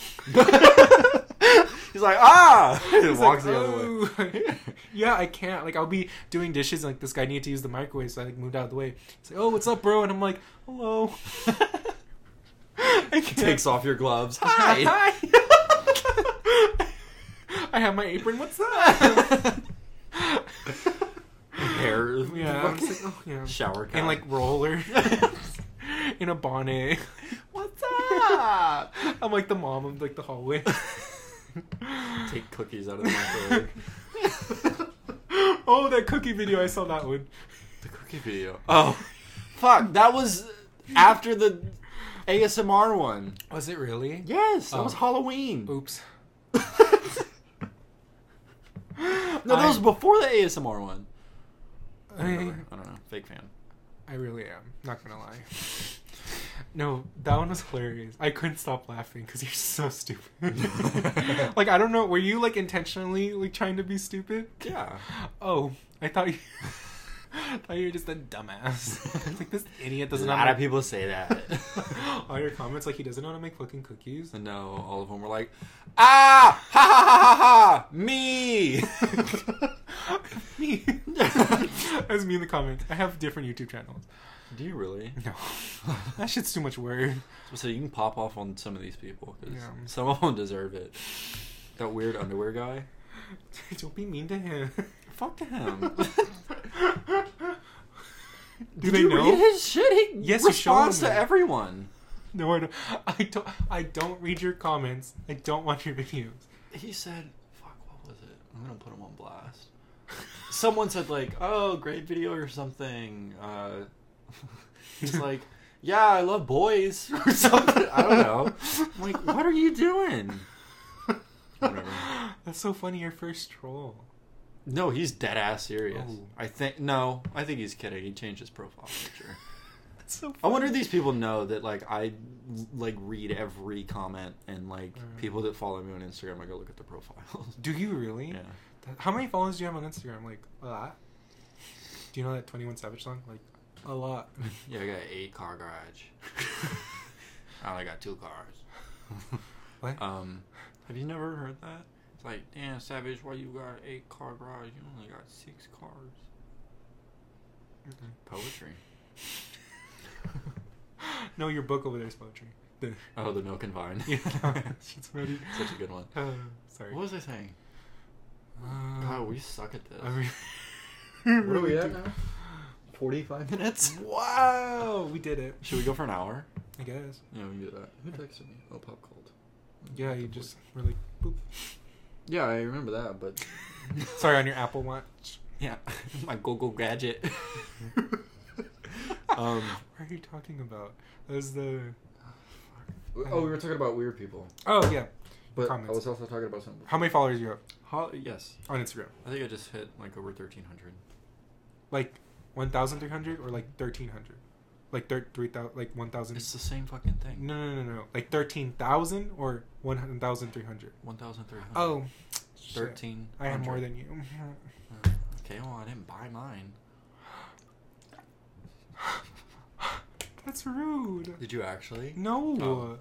He's like, ah! He's walks like, the other way. "Oh." yeah, I can't. Like I'll be doing dishes and like this guy needed to use the microwave, so I like moved out of the way. He's like, "Oh, what's up, bro?" And I'm like, "Hello." Takes off your gloves. Hi! Hi. I have my apron. What's up? Hair. Yeah, like, oh yeah. Shower cap. And like roller in a bonnet. what's up? I'm like the mom of like the hallway. Take cookies out of the microwave. oh, that cookie video! I saw that one. the cookie video. Oh, fuck! That was after the ASMR one. Was it really? Yes, that Oh. was Halloween. Oops. No, that was before the ASMR one. I, I don't know. Fake fan. I really am. Not gonna lie. No, that one was hilarious. I couldn't stop laughing because you're so stupid. like I don't know. Were you like intentionally like trying to be stupid? Yeah. Oh, I thought you. I thought you were just a dumbass. Like this idiot doesn't know. lot how of to people say that. All your comments like he doesn't know how to make fucking cookies. no, all of them were like, ah, ha ha ha ha ha, me. me. That's me in the comments. I have different YouTube channels. Do you really? No, that shit's too much word. So you can pop off on some of these people because Yeah. some of them deserve it. That weird underwear guy. Don't be mean to him. Fuck him. Do Did they you know? read his shit? He Yes, responds me. to everyone. No, I don't. I don't. I don't read your comments. I don't watch your videos. He said, "Fuck, what was it?" I'm gonna put him on blast. Someone said like, "Oh, great video or something." Uh, he's like, "Yeah, I love boys" or something. I don't know. I'm like, what are you doing? Whatever. That's so funny. Your first troll. No, he's dead ass serious. Oh. I think no, I think he's kidding. He changed his profile picture. That's so. Funny. I wonder if these people know that like I like read every comment and like people that follow me on Instagram I go look at their profiles. Do you really? yeah. How many followers do you have on Instagram? Like a lot. Do you know that Twenty One Savage song? Like a lot. Yeah, I got an eight car garage. I only got two cars. What? Um, have you never heard that? It's like, damn, Savage, why you got an eight car garage? You only got six cars. Poetry. no, your book over there is poetry. The, Oh, the milk and vine. yeah, no, it's really. Such a good one. Uh, sorry. What was I saying? Uh, God, we suck at this. I re- Where are we really at now? Forty-five minutes. Wow, we did it. Should we go for an hour? I guess. Yeah, we can do that. Who texted me? Oh, pop cold. Yeah, you just were like, boop. Yeah, I remember that, but Sorry, on your Apple Watch. yeah, my Google gadget. um. What are you talking about? That was the. Oh, we were talking about weird people, Oh yeah. but Comments. I was also talking about something. How many followers you have How, yes, on Instagram? I think I just hit like over thirteen hundred. Like one thousand three hundred or like thirteen hundred? Like thir- three thousand, like one thousand. It's the same fucking thing. No, no, no, no. Like thirteen thousand or one thousand three hundred. One thousand three hundred. Oh, shit. Thirteen. I have more than you. Okay, well, I didn't buy mine. That's rude. Did you actually? No. Oh.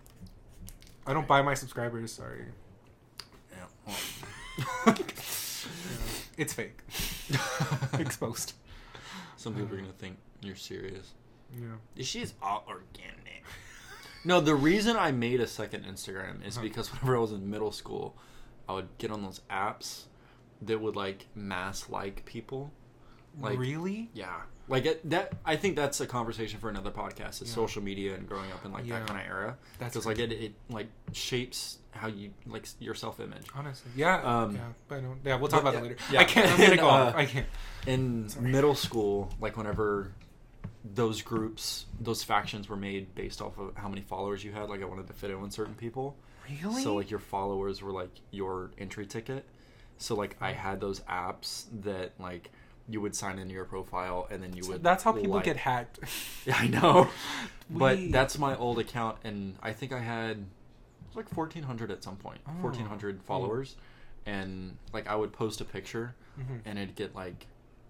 I don't buy my subscribers. Sorry. Yeah. Yeah. It's fake. Exposed. Some people are gonna think you're serious. Yeah. This shit's all organic. No, the reason I made a second Instagram is Uh-huh. because whenever I was in middle school, I would get on those apps that would like mass like people. Like really? yeah, like it, that. I think that's a conversation for another podcast. Is Yeah. social media and growing up in like Yeah. that kind of era. That's Because like it, it like shapes how you like your self image. Honestly, yeah, Um, yeah, but I don't. Yeah, we'll talk but about yeah, that later. yeah. I can't. I'm gonna go. Uh. I can't. in Sorry. middle school, like whenever those groups, those factions were made based off of how many followers you had, like I wanted to fit in with certain people. Really? So like your followers were like your entry ticket. So like I had those apps that like you would sign into your profile and then you So would. that's how people like- get hacked. Yeah, I know. but Wait. that's my old account, and I think I had like fourteen hundred at some point, Oh. fourteen hundred followers, and like I would post a picture, Mhm. and it'd get like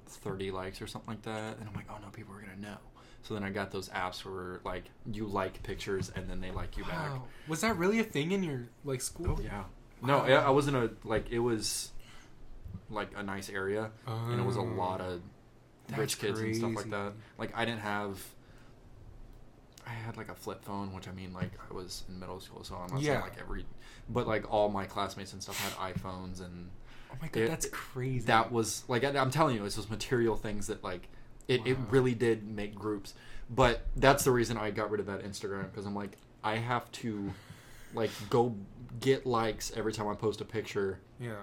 30 likes or something like that and i'm like oh no people are gonna know so then i got those apps where like you like pictures and then they like you back Was that really a thing in your like school? oh yeah no Wow. I, I wasn't a like it was like a nice area and it was a Oh. lot of That's rich kids and stuff like that like i didn't have i had like a flip phone which i mean like i was in middle school so i'm not saying like every but like all my classmates and stuff had iphones and Oh my god, It- that's crazy. that was like I'm telling you, it's those material things that like it, it really did make groups. But that's the reason I got rid of that Instagram because I'm like I have to like go get likes every time I post a picture. yeah,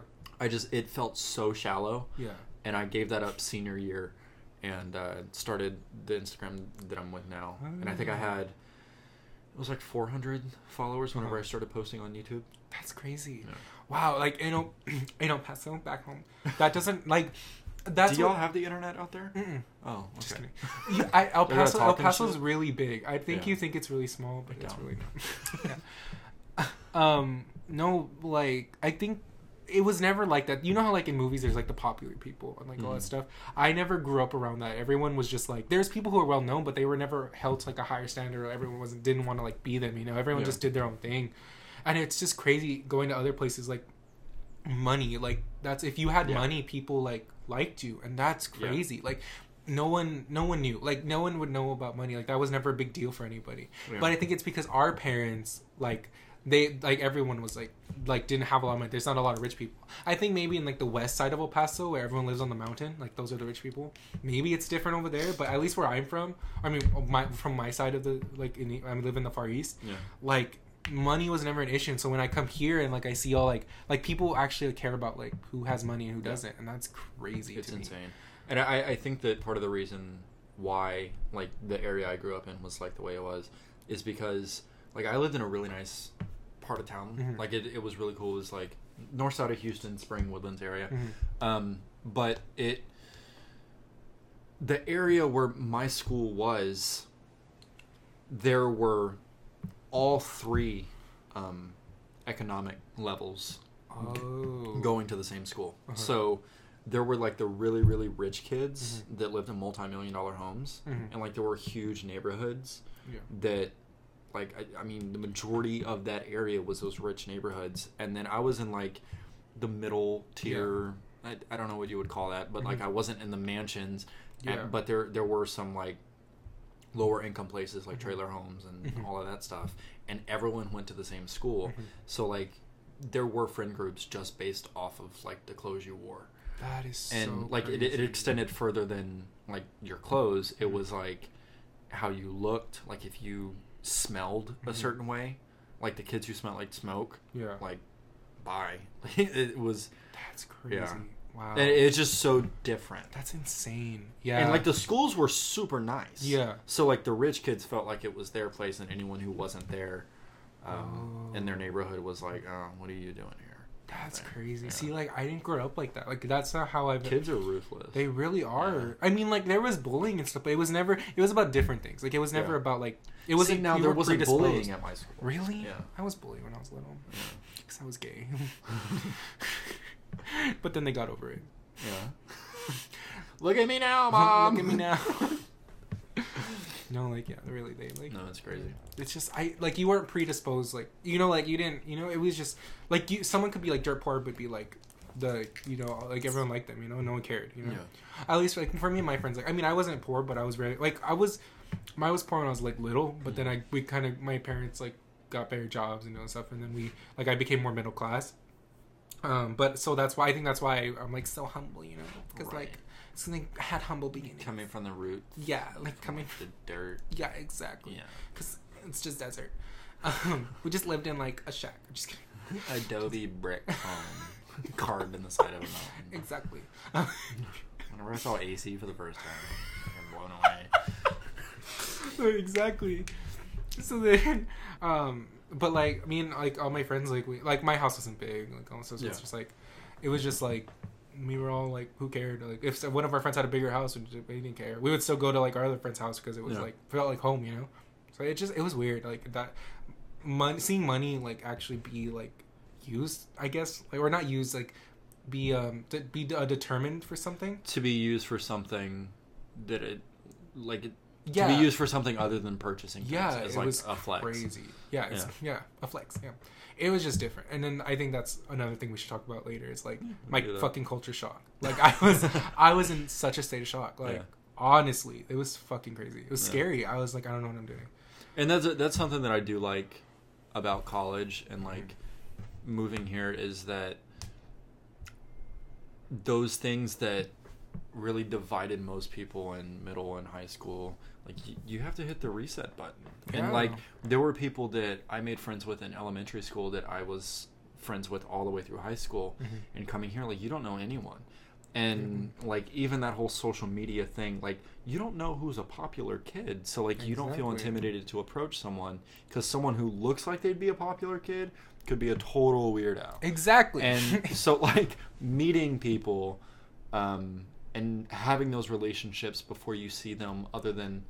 I just it felt so shallow, yeah. and I gave that up senior year, and uh, started the Instagram that I'm with now. And I think I had it was like 400 followers whenever Uh-huh. I started posting on YouTube. That's crazy. Yeah. Wow, like in El, in El Paso, back home, that doesn't like. That's Do y'all what, have the internet out there? Mm-mm. Oh, Just okay. kidding. I, El Paso, El Paso's really big. I think Yeah. you think it's really small, but I it's don't. really not. yeah. Um, no, like I think it was never like that. You know how like in movies there's like the popular people and like all that Mhm. stuff. I never grew up around that. Everyone was just like there's people who are well known, but they were never held to like a higher standard. Or everyone wasn't didn't want to like be them. You know, everyone Yeah. just did their own thing, and it's just crazy going to other places like money like that's if you had Yeah. money people like liked you and that's Yeah. crazy like no one no one knew like no one would know about money like that was never a big deal for anybody Yeah. but i think it's because our parents like they like everyone was like like didn't have a lot of money there's not a lot of rich people i think maybe in like the west side of el paso where everyone lives on the mountain like those are the rich people maybe it's different over there but at least where i'm from i mean oh, my from my side of the like in the, i live in the far east Yeah. like money was never an issue and so when i come here and like i see all like like people actually care about like who has money and who doesn't and that's crazy It's to me. insane. And I, I think that part of the reason why like the area I grew up in was like the way it was is because like I lived in a really nice part of town. Mhm. Like it, it was really cool. It was like north side of Houston, Spring Woodlands area. Mhm. Um, but it the area where my school was there were all three um, economic levels oh going to the same school. Uh-huh. So there were like the really really rich kids that lived in multi-million dollar homes Mhm. and like there were huge neighborhoods Yeah. that like I, I mean the majority of that area was those rich neighborhoods and then I was in like the middle tier I, I don't know what you would call that but like Mhm. I wasn't in the mansions and- Yeah. but there there were some like lower income places like Mhm. trailer homes and Mhm. all of that stuff and everyone went to the same school Mhm. so like there were friend groups just based off of like the clothes you wore that is and so like it, it extended further than like your clothes it Mhm. was like how you looked like if you smelled a Mhm. certain way like the kids who smelled like smoke yeah. like bye. It was that's crazy. Yeah. wow. And it's just so different. That's insane. Yeah. And like the schools were super nice. Yeah. so like the rich kids felt like it was their place and anyone who wasn't there um, in their Oh. neighborhood was like oh what are you doing here that's thing. crazy Yeah. see like i didn't grow up like that like that's not how i've kids are ruthless They really are. Yeah. I mean, like there was bullying and stuff, but it was never. It was about different things. Like it was never Yeah. about like it wasn't. See, now you there were wasn't bullying at my school Really? Yeah. I was bullied when I was little Yeah. because I was gay. but then they got over it. Yeah. Look at me now, mom. Look at me now. no, like yeah, really, they like. No, it's crazy. It's just I like you weren't predisposed. Like you know, like you didn't. You know, it was just like you. Someone could be like dirt poor, but be like the you know like everyone liked them. You know, no one cared. You know. Yeah. At least like for me and my friends, like I mean, I wasn't poor, but I was very like I was. I was poor when I was like little, but then I we kind of my parents like got better jobs and all that stuff, and then we like I became more middle class. Um, but so that's why I think that's why I'm like so humble, you know, because Right. like something had humble beginnings. Coming from the root, yeah, like coming. from the dirt. Yeah, exactly. Yeah. Because it's just desert. Um, we just lived in like a shack. I'm just kidding. Adobe brick home carved in the side of a mountain. Exactly. Whenever I saw AC for the first time, I'm blown away. exactly. So then, um, but like me and like all my friends, like we like my house wasn't big, like also so Yeah. it's just like, it was just like we were all like, who cared? Like if one of our friends had a bigger house, we didn't care. We would still go to like our other friend's house because it was Yeah. like felt like home, you know. So it just it was weird, like that. Money, seeing money like actually be like used, I guess, like or not used, like be um to be uh, determined for something. To be used for something that it, like, it, Yeah. to be used for something other than purchasing. Yeah, it like was a flex. crazy. Yeah, it's, yeah, a flex. Yeah, it was just different. And then I think that's another thing we should talk about later. Is like my fucking culture shock. Like I was, I was in such a state of shock. Like Yeah. honestly, it was fucking crazy. It was Yeah. scary. I was like, I don't know what I'm doing. and that's that's something that I do like about college and mm-hmm. like moving here is that those things that really divided most people in middle and high school like y- you have to hit the reset button. And like there were people that I made friends with in elementary school that I was friends with all the way through high school Mhm. and coming here like you don't know anyone. And like even that whole social media thing like you don't know who's a popular kid. So like you don't feel intimidated to approach someone because someone who looks like they'd be a popular kid could be a total weirdo. Exactly. and so like meeting people um, and having those relationships before you see them other than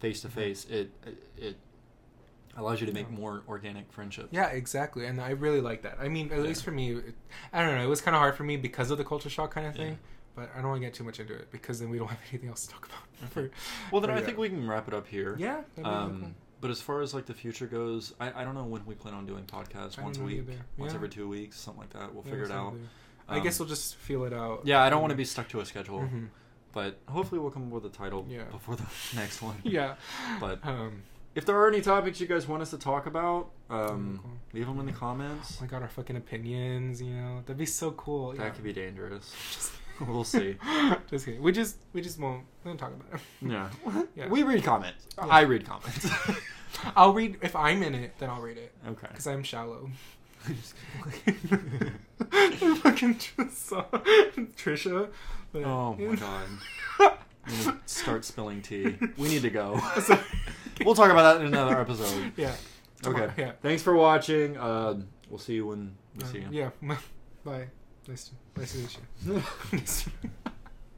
face to face it it allows you to make. Yeah. more organic friendships Yeah, exactly, and I really like that. I mean, at Yeah. least for me, it, I don't know. It was kind of hard for me because of the culture shock kind of Yeah. thing. But I don't want to get too much into it because then we don't have anything else to talk about. For, well then i yeah. think we can wrap it up here yeah. um, cool. but as far as like the future goes I, I don't know when we plan on doing podcasts I once a week either. once every two weeks something like that we'll Yeah, figure it out something. I guess Um, we'll just feel it out. yeah i don't Um, want to be stuck to a schedule mhm. but hopefully we'll come up with a title Yeah. before the next one Yeah. But- um, if there are any topics you guys want us to talk about um, cool. leave them in the comments oh my god, our fucking opinions. You know, that'd be so cool. that yeah. could be dangerous Just- we'll see just kidding. We just we just won't we don't talk about it. yeah. Yeah. we read comments Yeah. i read comments I'll read if I'm in it, then I'll read it okay because I'm shallow. I fucking just saw Trisha. oh my god I'm gonna start spilling tea we need to go we'll talk about that in another episode yeah. okay Tomorrow, Yeah. thanks for watching uh, we'll see you when we Uh, see you yeah. Bye. Nice to nice to meet you.